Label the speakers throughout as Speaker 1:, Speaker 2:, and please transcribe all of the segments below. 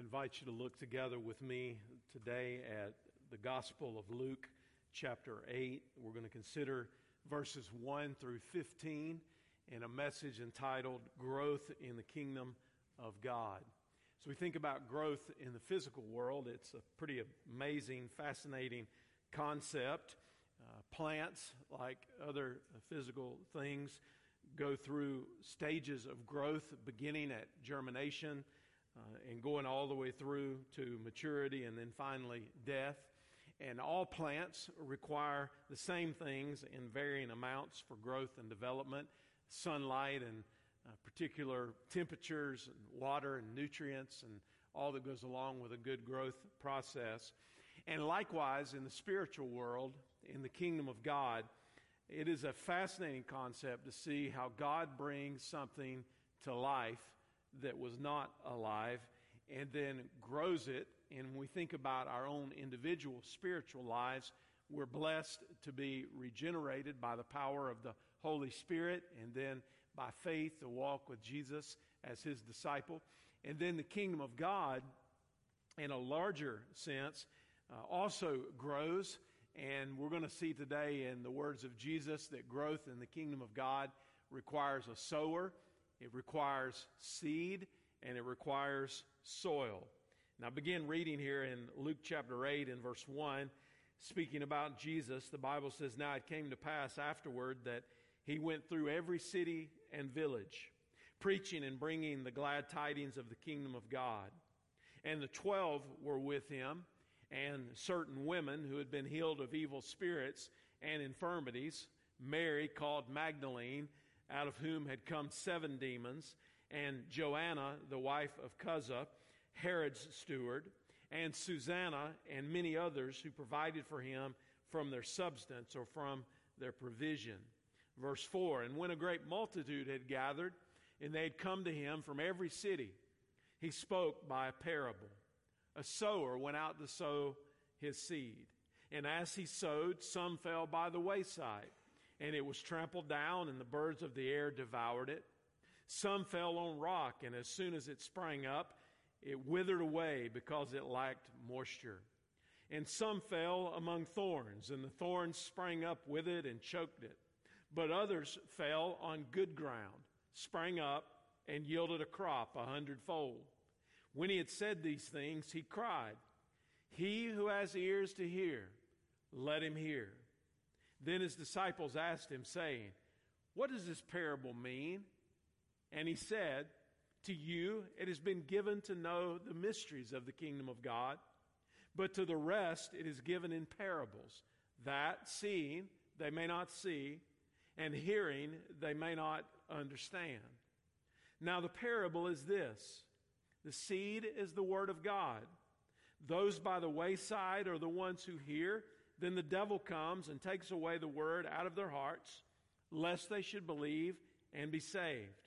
Speaker 1: invite you to look together with me today at the Gospel of Luke, chapter 8. We're going to consider verses 1 through 15 in a message entitled Growth in the Kingdom of God. So, we think about growth in the physical world, it's a pretty amazing, fascinating concept. Uh, plants, like other physical things, go through stages of growth beginning at germination uh, and going all the way through to maturity and then finally death. And all plants require the same things in varying amounts for growth and development sunlight and uh, particular temperatures and water and nutrients and all that goes along with a good growth process. And likewise, in the spiritual world, in the kingdom of God, it is a fascinating concept to see how God brings something to life that was not alive and then grows it. And when we think about our own individual spiritual lives, we're blessed to be regenerated by the power of the Holy Spirit and then by faith to walk with Jesus as his disciple. And then the kingdom of God, in a larger sense, uh, also grows. And we're going to see today in the words of Jesus that growth in the kingdom of God requires a sower it requires seed and it requires soil. Now, begin reading here in Luke chapter 8 and verse 1. Speaking about Jesus, the Bible says, Now it came to pass afterward that he went through every city and village, preaching and bringing the glad tidings of the kingdom of God. And the twelve were with him, and certain women who had been healed of evil spirits and infirmities, Mary called Magdalene, out of whom had come seven demons, and Joanna, the wife of Chuza, Herod's steward, and Susanna, and many others who provided for him from their substance or from their provision. Verse 4 And when a great multitude had gathered, and they had come to him from every city, he spoke by a parable. A sower went out to sow his seed. And as he sowed, some fell by the wayside and it was trampled down, and the birds of the air devoured it. Some fell on rock, and as soon as it sprang up, it withered away because it lacked moisture. And some fell among thorns, and the thorns sprang up with it and choked it. But others fell on good ground, sprang up, and yielded a crop a hundredfold. When he had said these things, he cried, He who has ears to hear, let him hear. Then his disciples asked him, saying, What does this parable mean? And he said, To you it has been given to know the mysteries of the kingdom of God, but to the rest it is given in parables, that seeing they may not see, and hearing they may not understand. Now the parable is this the seed is the word of God. Those by the wayside are the ones who hear then the devil comes and takes away the word out of their hearts, lest they should believe and be saved.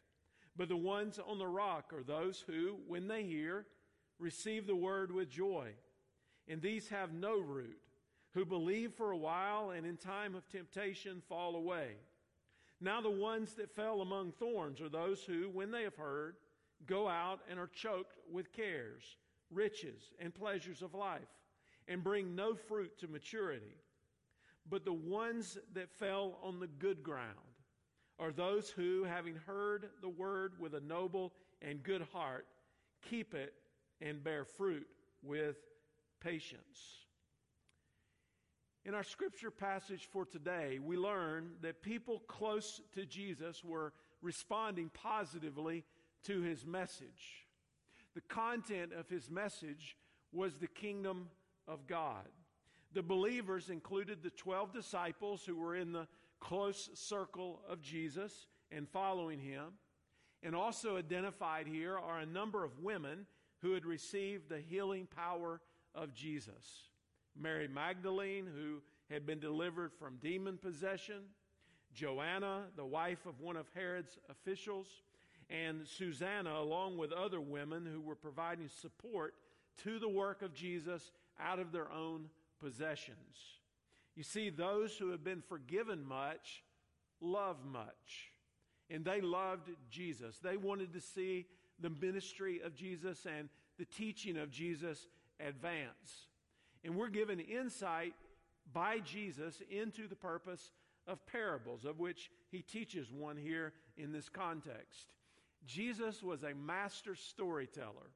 Speaker 1: But the ones on the rock are those who, when they hear, receive the word with joy. And these have no root, who believe for a while and in time of temptation fall away. Now the ones that fell among thorns are those who, when they have heard, go out and are choked with cares, riches, and pleasures of life and bring no fruit to maturity. But the ones that fell on the good ground are those who, having heard the word with a noble and good heart, keep it and bear fruit with patience. In our scripture passage for today, we learn that people close to Jesus were responding positively to his message. The content of his message was the kingdom of God. The believers included the 12 disciples who were in the close circle of Jesus and following him. And also identified here are a number of women who had received the healing power of Jesus. Mary Magdalene, who had been delivered from demon possession, Joanna, the wife of one of Herod's officials, and Susanna, along with other women who were providing support to the work of Jesus out of their own possessions. You see, those who have been forgiven much love much. And they loved Jesus. They wanted to see the ministry of Jesus and the teaching of Jesus advance. And we're given insight by Jesus into the purpose of parables, of which he teaches one here in this context. Jesus was a master storyteller.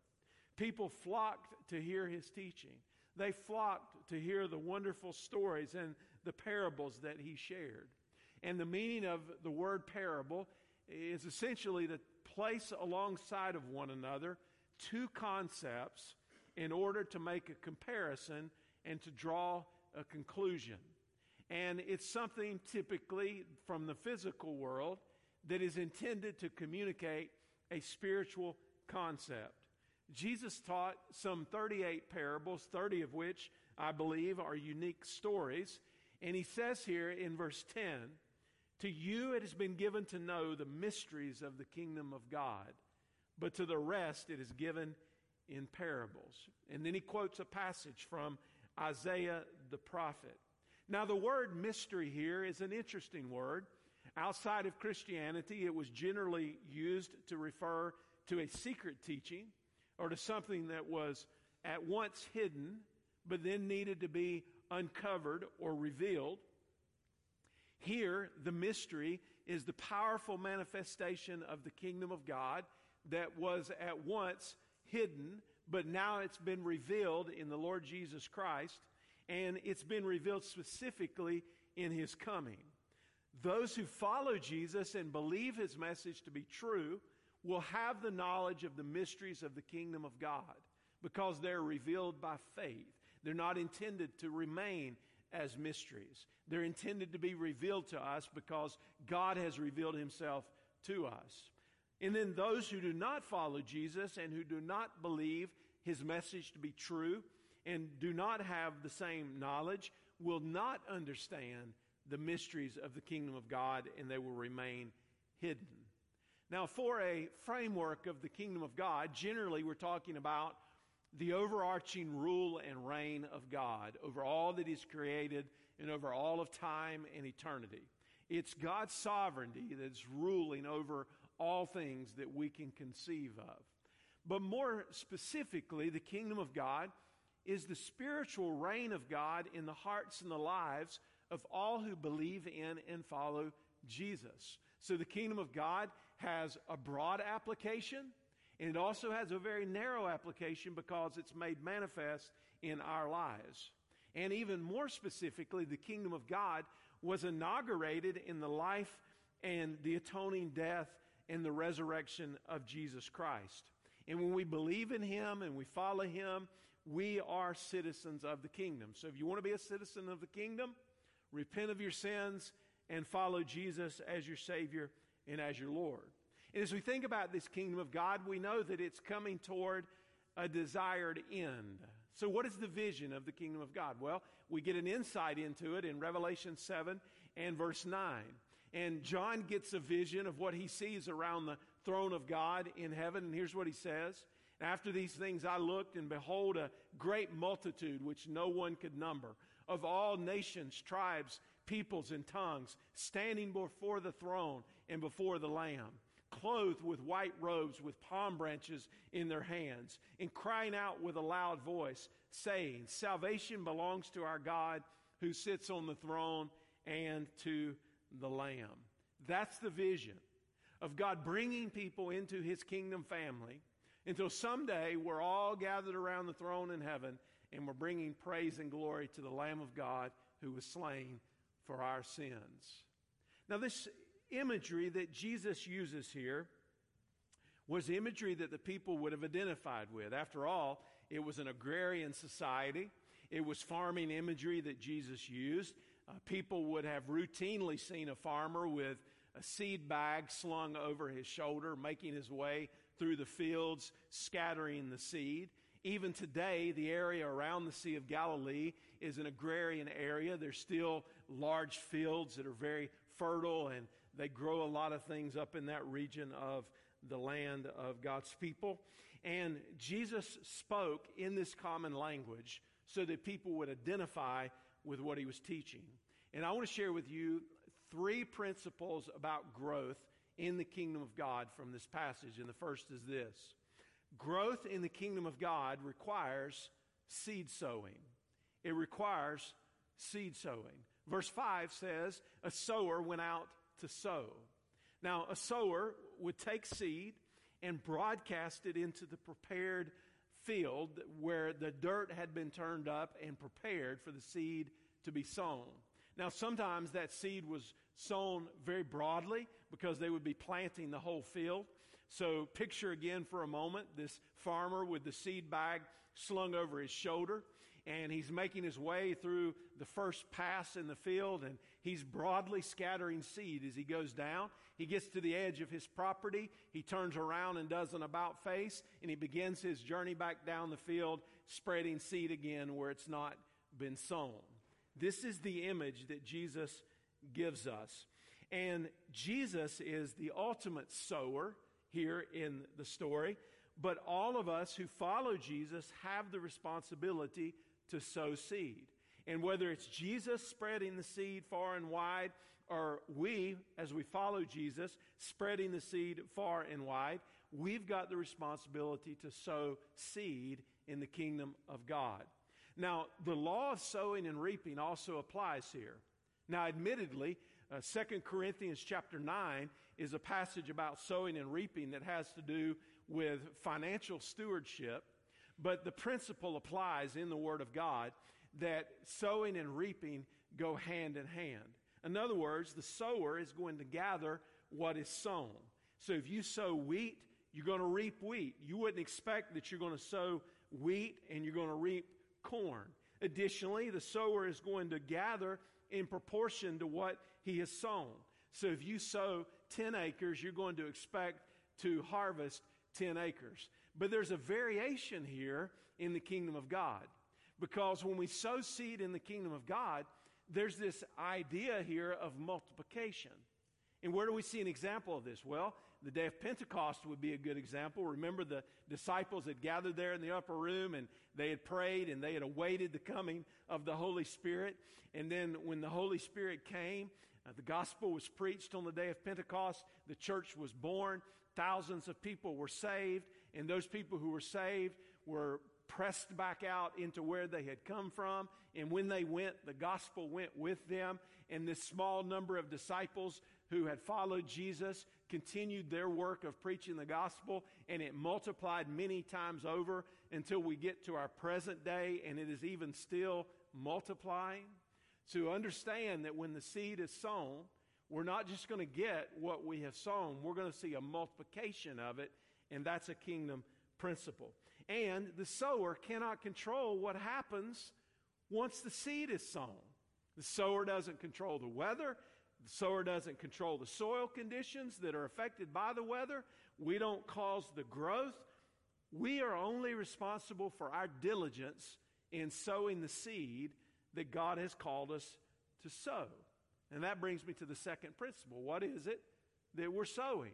Speaker 1: People flocked to hear his teaching. They flocked to hear the wonderful stories and the parables that he shared. And the meaning of the word parable is essentially to place alongside of one another two concepts in order to make a comparison and to draw a conclusion. And it's something typically from the physical world that is intended to communicate a spiritual concept. Jesus taught some 38 parables, 30 of which I believe are unique stories. And he says here in verse 10 To you it has been given to know the mysteries of the kingdom of God, but to the rest it is given in parables. And then he quotes a passage from Isaiah the prophet. Now, the word mystery here is an interesting word. Outside of Christianity, it was generally used to refer to a secret teaching or to something that was at once hidden, but then needed to be uncovered or revealed. Here, the mystery is the powerful manifestation of the kingdom of God that was at once hidden, but now it's been revealed in the Lord Jesus Christ, and it's been revealed specifically in his coming. Those who follow Jesus and believe his message to be true will have the knowledge of the mysteries of the kingdom of God because they're revealed by faith. They're not intended to remain as mysteries. They're intended to be revealed to us because God has revealed himself to us. And then those who do not follow Jesus and who do not believe his message to be true and do not have the same knowledge will not understand the mysteries of the kingdom of God and they will remain hidden. Now, for a framework of the kingdom of God, generally we're talking about the overarching rule and reign of God over all that He's created and over all of time and eternity. It's God's sovereignty that's ruling over all things that we can conceive of. But more specifically, the kingdom of God is the spiritual reign of God in the hearts and the lives of all who believe in and follow Jesus. So the kingdom of God has a broad application and it also has a very narrow application because it's made manifest in our lives. And even more specifically, the kingdom of God was inaugurated in the life and the atoning death and the resurrection of Jesus Christ. And when we believe in Him and we follow Him, we are citizens of the kingdom. So if you want to be a citizen of the kingdom, repent of your sins and follow Jesus as your Savior and as your Lord. And as we think about this kingdom of God, we know that it's coming toward a desired end. So, what is the vision of the kingdom of God? Well, we get an insight into it in Revelation 7 and verse 9. And John gets a vision of what he sees around the throne of God in heaven. And here's what he says After these things I looked, and behold, a great multitude which no one could number, of all nations, tribes, peoples, and tongues, standing before the throne and before the Lamb, clothed with white robes, with palm branches in their hands, and crying out with a loud voice, saying, Salvation belongs to our God who sits on the throne and to the Lamb. That's the vision of God bringing people into his kingdom family until someday we're all gathered around the throne in heaven and we're bringing praise and glory to the Lamb of God who was slain for our sins. Now, this imagery that Jesus uses here was imagery that the people would have identified with. After all, it was an agrarian society. It was farming imagery that Jesus used. Uh, people would have routinely seen a farmer with a seed bag slung over his shoulder, making his way through the fields, scattering the seed. Even today, the area around the Sea of Galilee is an agrarian area. There's still large fields that are very fertile and they grow a lot of things up in that region of the land of God's people. And Jesus spoke in this common language so that people would identify with what he was teaching. And I want to share with you three principles about growth in the kingdom of God from this passage. And the first is this Growth in the kingdom of God requires seed sowing. It requires seed sowing. Verse 5 says, A sower went out to sow. Now, a sower would take seed and broadcast it into the prepared field where the dirt had been turned up and prepared for the seed to be sown. Now, sometimes that seed was sown very broadly because they would be planting the whole field. So, picture again for a moment this farmer with the seed bag slung over his shoulder and he's making his way through the first pass in the field and he's broadly scattering seed as he goes down. He gets to the edge of his property. He turns around and does an about face and he begins his journey back down the field, spreading seed again where it's not been sown. This is the image that Jesus gives us. And Jesus is the ultimate sower here in the story. But all of us who follow Jesus have the responsibility to sow seed. And whether it's Jesus spreading the seed far and wide, or we, as we follow Jesus, spreading the seed far and wide, we've got the responsibility to sow seed in the kingdom of God. Now, the law of sowing and reaping also applies here. Now, admittedly, uh, 2 Corinthians chapter 9 is a passage about sowing and reaping that has to do with financial stewardship. But the principle applies in the Word of God that sowing and reaping go hand in hand. In other words, the sower is going to gather what is sown. So if you sow wheat, you're going to reap wheat. You wouldn't expect that you're going to sow wheat and you're going to reap corn. Additionally, the sower is going to gather in proportion to what he has sown. So if you sow 10 acres, you're going to expect to harvest 10 acres. But there's a variation here in the kingdom of God. Because when we sow seed in the kingdom of God, there's this idea here of multiplication. And where do we see an example of this? Well, the day of Pentecost would be a good example. Remember, the disciples had gathered there in the upper room and they had prayed and they had awaited the coming of the Holy Spirit. And then when the Holy Spirit came, uh, the gospel was preached on the day of Pentecost. The church was born. Thousands of people were saved and those people who were saved were pressed back out into where they had come from. And when they went, the gospel went with them. And this small number of disciples who had followed Jesus continued their work of preaching the gospel, and it multiplied many times over until we get to our present day, and it is even still multiplying. To understand that when the seed is sown, we're not just going to get what we have sown, we're going to see a multiplication of it and that's a kingdom principle. And the sower cannot control what happens once the seed is sown. The sower doesn't control the weather. The sower doesn't control the soil conditions that are affected by the weather. We don't cause the growth. We are only responsible for our diligence in sowing the seed that God has called us to sow. And that brings me to the second principle. What is it that we're sowing?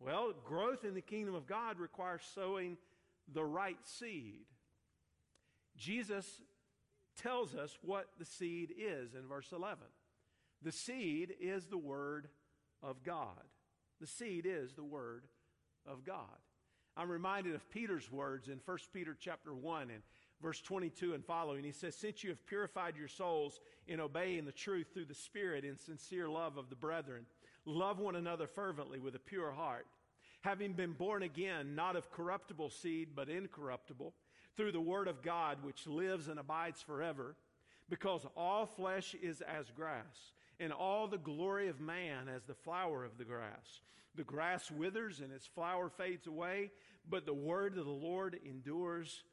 Speaker 1: Well, growth in the kingdom of God requires sowing the right seed. Jesus tells us what the seed is in verse 11. The seed is the word of God. The seed is the word of God. I'm reminded of Peter's words in 1 Peter chapter 1 and verse 22 and following. He says, Since you have purified your souls in obeying the truth through the Spirit in sincere love of the brethren, Love one another fervently with a pure heart, having been born again, not of corruptible seed, but incorruptible, through the word of God which lives and abides forever, because all flesh is as grass, and all the glory of man as the flower of the grass. The grass withers and its flower fades away, but the word of the Lord endures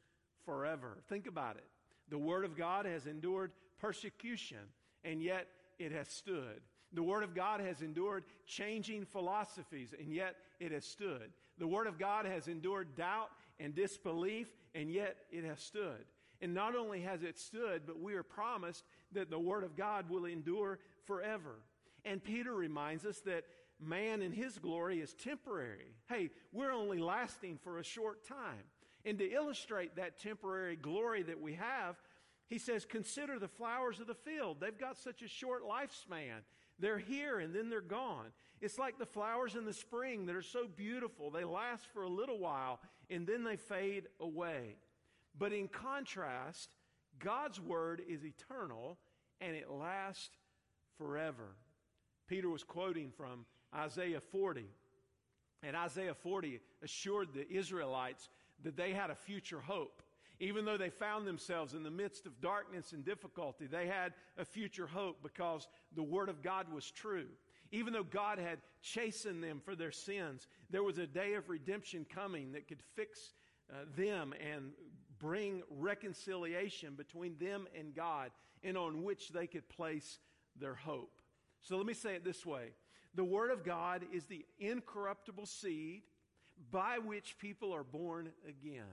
Speaker 1: forever. Think about it. The word of God has endured persecution, and yet it has stood. The Word of God has endured changing philosophies, and yet it has stood. The Word of God has endured doubt and disbelief, and yet it has stood. And not only has it stood, but we are promised that the Word of God will endure forever. And Peter reminds us that man in his glory is temporary. Hey, we're only lasting for a short time. And to illustrate that temporary glory that we have, he says, Consider the flowers of the field. They've got such a short lifespan. They're here and then they're gone. It's like the flowers in the spring that are so beautiful. They last for a little while and then they fade away. But in contrast, God's word is eternal and it lasts forever. Peter was quoting from Isaiah 40. And Isaiah 40 assured the Israelites that they had a future hope. Even though they found themselves in the midst of darkness and difficulty, they had a future hope because the Word of God was true. Even though God had chastened them for their sins, there was a day of redemption coming that could fix uh, them and bring reconciliation between them and God and on which they could place their hope. So let me say it this way The Word of God is the incorruptible seed by which people are born again.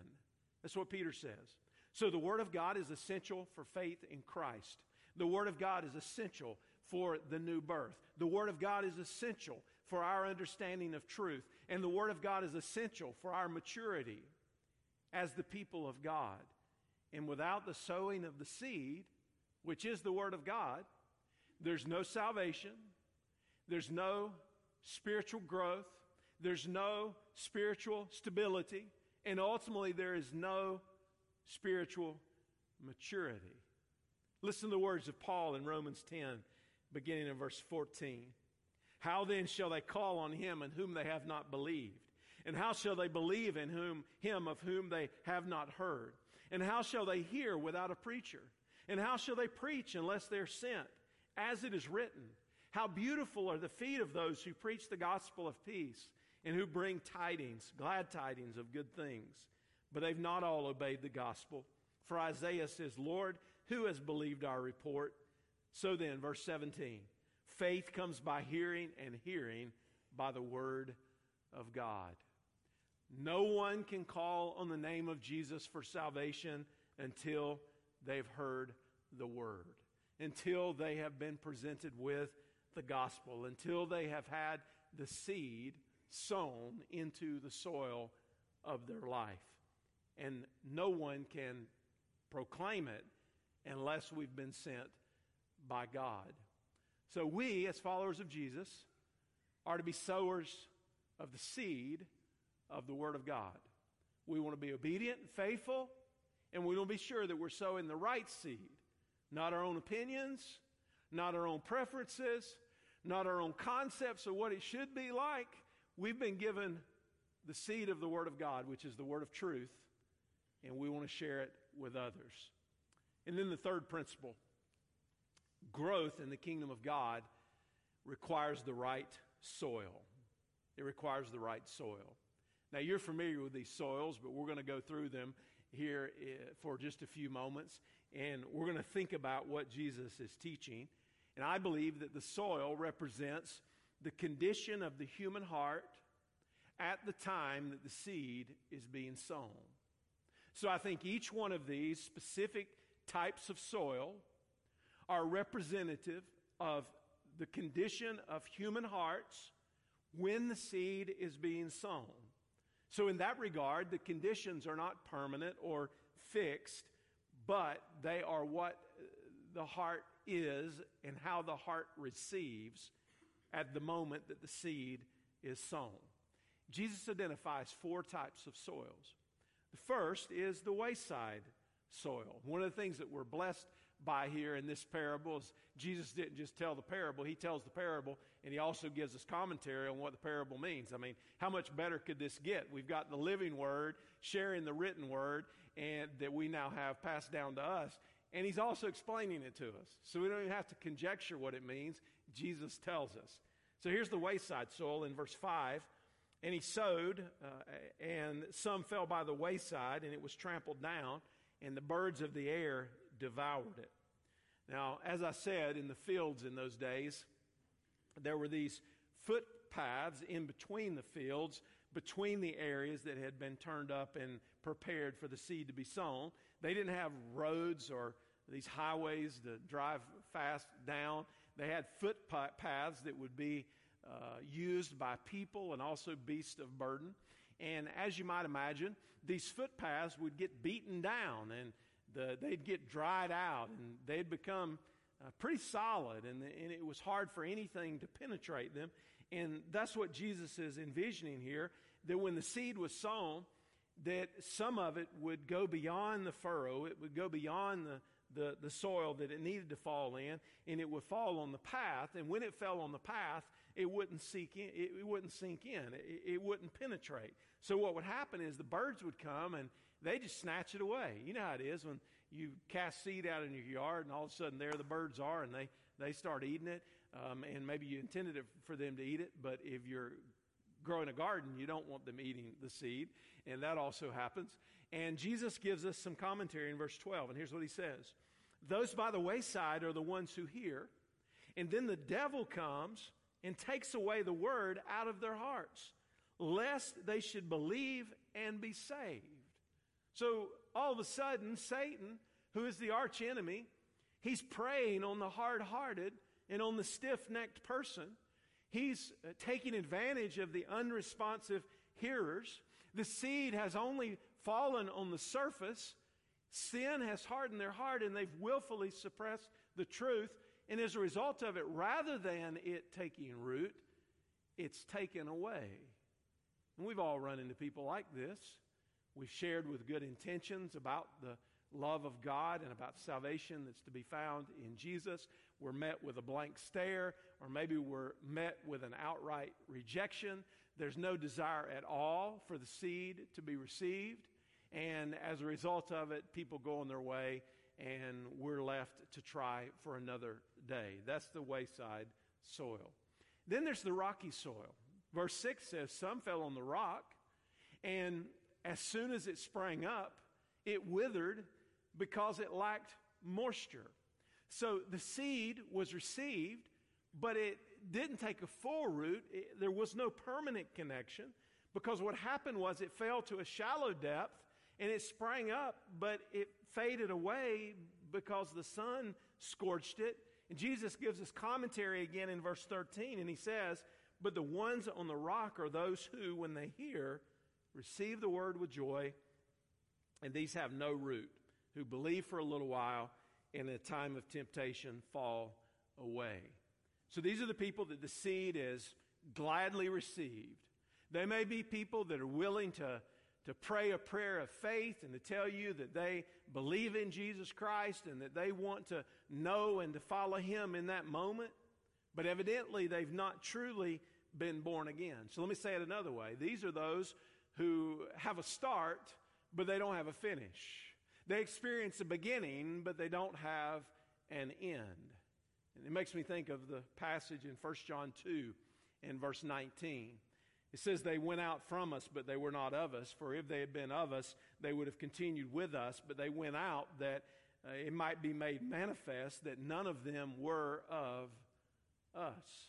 Speaker 1: That's what Peter says. So the Word of God is essential for faith in Christ. The Word of God is essential for the new birth. The Word of God is essential for our understanding of truth. And the Word of God is essential for our maturity as the people of God. And without the sowing of the seed, which is the Word of God, there's no salvation, there's no spiritual growth, there's no spiritual stability, and ultimately there is no spiritual maturity. Listen to the words of Paul in Romans 10, beginning in verse 14. How then shall they call on him in whom they have not believed? And how shall they believe in whom, him of whom they have not heard? And how shall they hear without a preacher? And how shall they preach unless they're sent? As it is written, how beautiful are the feet of those who preach the gospel of peace and who bring tidings, glad tidings of good things. But they've not all obeyed the gospel. For Isaiah says, Lord, who has believed our report? So then, verse 17, faith comes by hearing, and hearing by the word of God. No one can call on the name of Jesus for salvation until they've heard the word, until they have been presented with the gospel, until they have had the seed sown into the soil of their life. And no one can proclaim it unless we've been sent by God. So we, as followers of Jesus, are to be sowers of the seed of the Word of God. We want to be obedient and faithful, and we want to be sure that we're sowing the right seed, not our own opinions, not our own preferences, not our own concepts of what it should be like. We've been given the seed of the Word of God, which is the Word of truth, and we want to share it with others. And then the third principle growth in the kingdom of God requires the right soil. It requires the right soil. Now, you're familiar with these soils, but we're going to go through them here eh, for just a few moments, and we're going to think about what Jesus is teaching. And I believe that the soil represents the condition of the human heart at the time that the seed is being sown. So I think each one of these specific types of soil are representative of the condition of human hearts when the seed is being sown. So, in that regard, the conditions are not permanent or fixed, but they are what the heart is and how the heart receives at the moment that the seed is sown. Jesus identifies four types of soils. The first is the wayside soil. One of the things that we're blessed by here in this parable is Jesus didn't just tell the parable, he tells the parable and he also gives us commentary on what the parable means. I mean, how much better could this get? We've got the living word sharing the written word and that we now have passed down to us. And he's also explaining it to us. So we don't even have to conjecture what it means. Jesus tells us. So here's the wayside soil in verse 5. And he sowed, uh, and some fell by the wayside, and it was trampled down, and the birds of the air devoured it. Now, as I said, in the fields in those days, there were these footpaths in between the fields, between the areas that had been turned up and prepared for the seed to be sown. They didn't have roads or these highways to drive fast down. They had footpaths that would be uh, used by people and also beasts of burden. And as you might imagine, these footpaths would get beaten down and the, they'd get dried out and they'd become uh, pretty solid, and, and it was hard for anything to penetrate them. And that's what Jesus is envisioning here that when the seed was sown, that some of it would go beyond the furrow, it would go beyond the, the, the soil that it needed to fall in, and it would fall on the path. And when it fell on the path, it wouldn't sink in. It, it wouldn't sink in. It, it, wouldn't penetrate. So what would happen is the birds would come and they just snatch it away. You know how it is when you cast seed out in your yard, and all of a sudden there the birds are, and they they start eating it. Um, and maybe you intended it for them to eat it, but if you're growing a garden, you don't want them eating the seed, and that also happens. And Jesus gives us some commentary in verse 12, and here's what he says Those by the wayside are the ones who hear, and then the devil comes and takes away the word out of their hearts, lest they should believe and be saved. So all of a sudden, Satan, who is the arch enemy, he's preying on the hard hearted and on the stiff necked person. He's uh, taking advantage of the unresponsive hearers. The seed has only fallen on the surface. Sin has hardened their heart and they've willfully suppressed the truth. And as a result of it, rather than it taking root, it's taken away. And we've all run into people like this. We've shared with good intentions about the love of God and about salvation that's to be found in Jesus. We're met with a blank stare, or maybe we're met with an outright rejection. There's no desire at all for the seed to be received. And as a result of it, people go on their way and we're left to try for another day. That's the wayside soil. Then there's the rocky soil. Verse 6 says, Some fell on the rock, and as soon as it sprang up, it withered because it lacked moisture. So the seed was received, but it didn't take a full root. It, there was no permanent connection because what happened was it fell to a shallow depth and it sprang up, but it faded away because the sun scorched it. And Jesus gives us commentary again in verse 13, and he says, But the ones on the rock are those who, when they hear, receive the word with joy, and these have no root, who believe for a little while, in a time of temptation fall away. So these are the people that the seed is gladly received. They may be people that are willing to, to pray a prayer of faith and to tell you that they believe in Jesus Christ and that they want to know and to follow Him in that moment. But evidently, they've not truly been born again. So let me say it another way. These are those who have a start, but they don't have a finish. They experience a beginning, but they don't have an end. And it makes me think of the passage in 1 John 2 and verse 19. It says, They went out from us, but they were not of us. For if they had been of us, they would have continued with us. But they went out that uh, it might be made manifest that none of them were of us.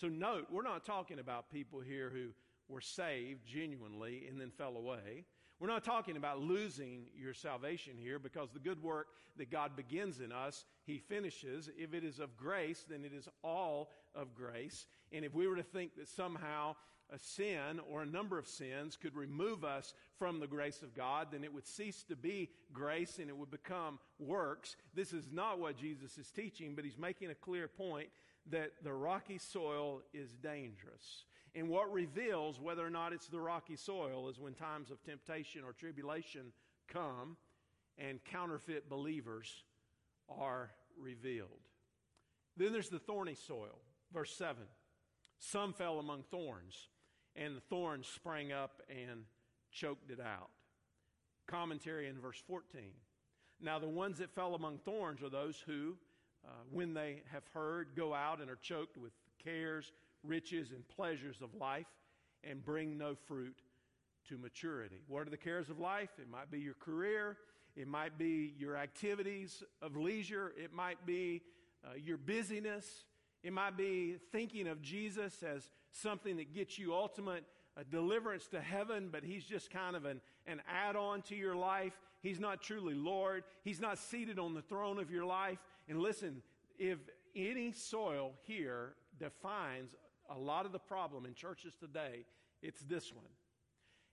Speaker 1: So note, we're not talking about people here who were saved genuinely and then fell away. We're not talking about losing your salvation here because the good work that God begins in us, He finishes. If it is of grace, then it is all of grace. And if we were to think that somehow a sin or a number of sins could remove us from the grace of God, then it would cease to be grace and it would become works. This is not what Jesus is teaching, but He's making a clear point that the rocky soil is dangerous. And what reveals whether or not it's the rocky soil is when times of temptation or tribulation come and counterfeit believers are revealed. Then there's the thorny soil. Verse 7 Some fell among thorns, and the thorns sprang up and choked it out. Commentary in verse 14. Now, the ones that fell among thorns are those who, uh, when they have heard, go out and are choked with cares, riches, and pleasures of life and bring no fruit to maturity. What are the cares of life? It might be your career, it might be your activities of leisure, it might be uh, your busyness, it might be thinking of Jesus as something that gets you ultimate uh, deliverance to heaven, but he's just kind of an, an add on to your life. He's not truly Lord. He's not seated on the throne of your life. And listen, if any soil here defines a lot of the problem in churches today, it's this one.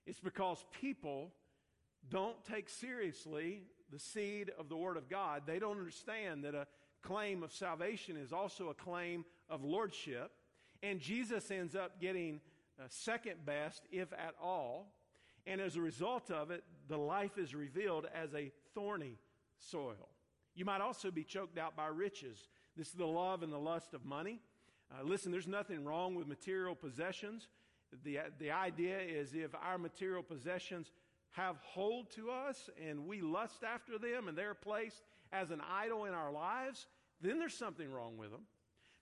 Speaker 1: It's because people don't take seriously the seed of the Word of God. They don't understand that a claim of salvation is also a claim of lordship. And Jesus ends up getting uh, second best, if at all. And as a result of it, the life is revealed as a thorny soil. You might also be choked out by riches. This is the love and the lust of money. Uh, listen, there's nothing wrong with material possessions. The, the idea is if our material possessions have hold to us and we lust after them and they're placed as an idol in our lives, then there's something wrong with them.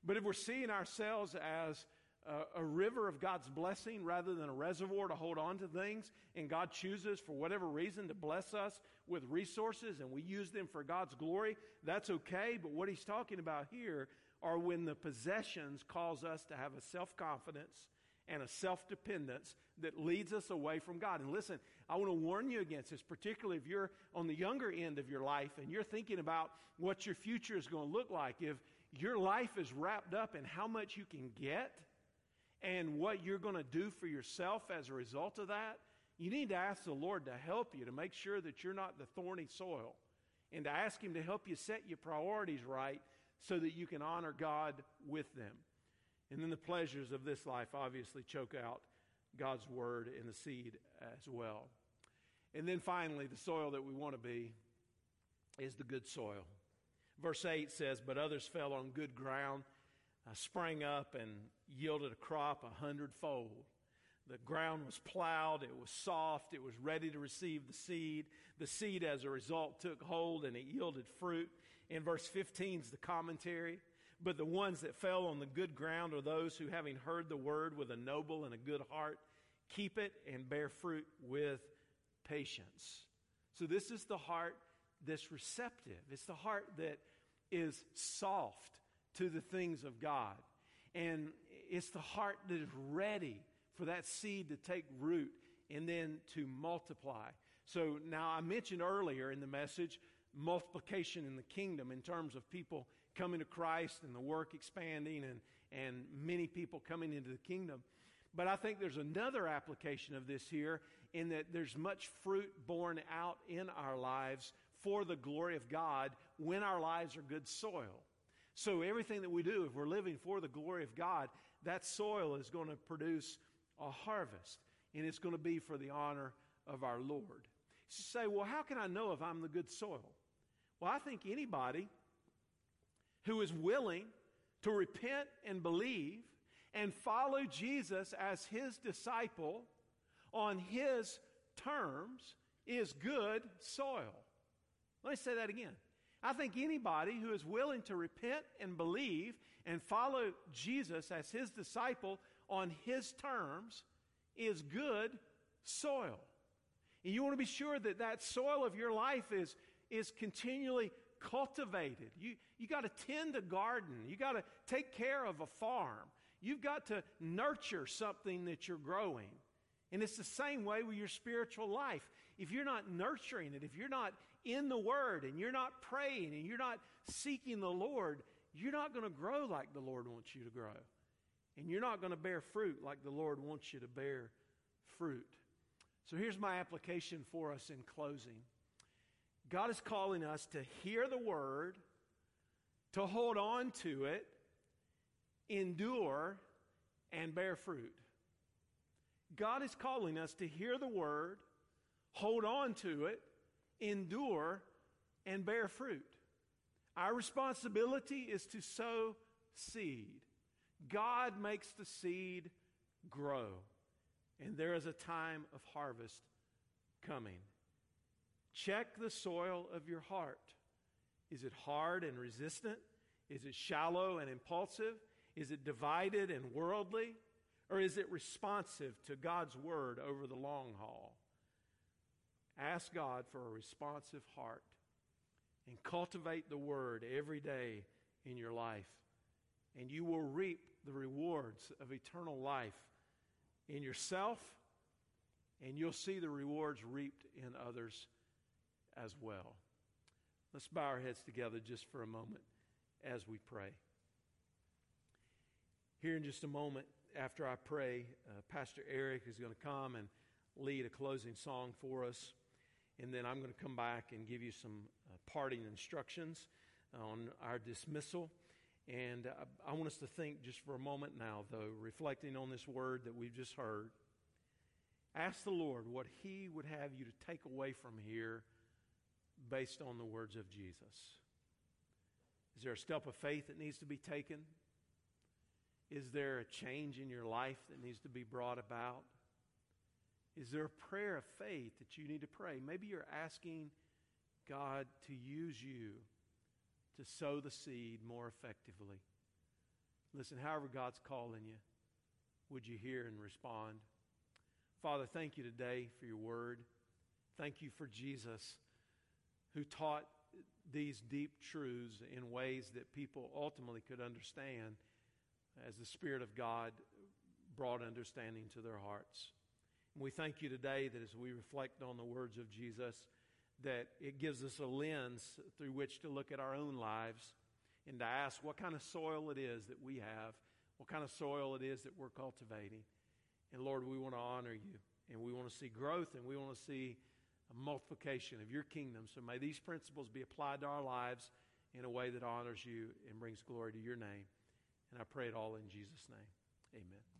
Speaker 1: But if we're seeing ourselves as a, a, river of God's blessing rather than a reservoir to hold on to things, and God chooses for whatever reason to bless us with resources and we use them for God's glory, that's okay. But what he's talking about here are when the possessions cause us to have a self confidence and a self dependence that leads us away from God. And listen, I want to warn you against this, particularly if you're on the younger end of your life and you're thinking about what your future is going to look like. If your life is wrapped up in how much you can get and what you're going to do for yourself as a result of that, you need to ask the Lord to help you to make sure that you're not the thorny soil and to ask Him to help you set your priorities right so that you can honor God with them. And then the pleasures of this life obviously choke out God's word and the seed as well. And then finally, the soil that we want to be is the good soil. Verse 8 says, But others fell on good ground, uh, sprang up, and yielded a crop a hundredfold. The ground was plowed, it was soft, it was ready to receive the seed. The seed, as a result, took hold and it yielded fruit. In verse 15 is the commentary. But the ones that fell on the good ground are those who, having heard the word with a noble and a good heart, keep it and bear fruit with patience. So, this is the heart that's receptive. It's the heart that is soft to the things of God. And it's the heart that is ready for that seed to take root and then to multiply. So, now I mentioned earlier in the message multiplication in the kingdom in terms of people coming to Christ and the work expanding and, and many people coming into the kingdom. But I think there's another application of this here in that there's much fruit borne out in our lives for the glory of God when our lives are good soil. So everything that we do, if we're living for the glory of God, that soil is going to produce a harvest, and it's going to be for the honor of our Lord. Say, well, how can I know if I'm the good soil? Well, I think anybody who is willing to repent and believe and follow Jesus as his disciple on his terms is good soil. Let me say that again. I think anybody who is willing to repent and believe and follow Jesus as his disciple on his terms is good soil. And you want to be sure that that soil of your life is, is continually cultivated. You, you got to tend a garden. You got to take care of a farm. You've got to nurture something that you're growing. And it's the same way with your spiritual life. If you're not nurturing it, if you're not in the Word and you're not praying and you're not seeking the Lord, you're not going to grow like the Lord wants you to grow. And you're not going to bear fruit like the Lord wants you to bear fruit. So here's my application for us in closing. God is calling us to hear the word, to hold on to it, endure, and bear fruit. God is calling us to hear the word, hold on to it, endure, and bear fruit. Our responsibility is to sow seed. God makes the seed grow, and there is a time of harvest coming. Check the soil of your heart. Is it hard and resistant? Is it shallow and impulsive? Is it divided and worldly? Or is it responsive to God's word over the long haul? Ask God for a responsive heart and cultivate the word every day in your life, and you will reap the rewards of eternal life in yourself, and you'll see the rewards reaped in others as well. Let's bow our heads together just for a moment as we pray. Here in just a moment, after I pray, uh, Pastor Eric is going to come and lead a closing song for us. And then I'm going to come back and give you some uh, parting instructions. on our dismissal. And I, I want us to think just for a moment now, though, reflecting on this word that we've just heard. Ask the Lord what He would have you to take away from here based on the words of Jesus. Is there a step of faith that needs to be taken? Is there a change in your life that needs to be brought about? Is there a prayer of faith that you need to pray? Maybe you're asking God to use you to sow the seed more effectively. Listen, however God's calling you, would you hear and respond? Father, thank you today for your word. Thank you for Jesus who taught these deep truths in ways that people ultimately could understand as the Spirit of God brought understanding to their hearts. And we thank you today that as we reflect on the words of Jesus, that it gives us a lens through which to look at our own lives and to ask what kind of soil it is that we have, what kind of soil it is that we're cultivating. And Lord, we want to honor you and we want to see growth and we want to see a multiplication of your kingdom. So may these principles be applied to our lives in a way that honors you and brings glory to your name. And I pray it all in Jesus' name. Amen.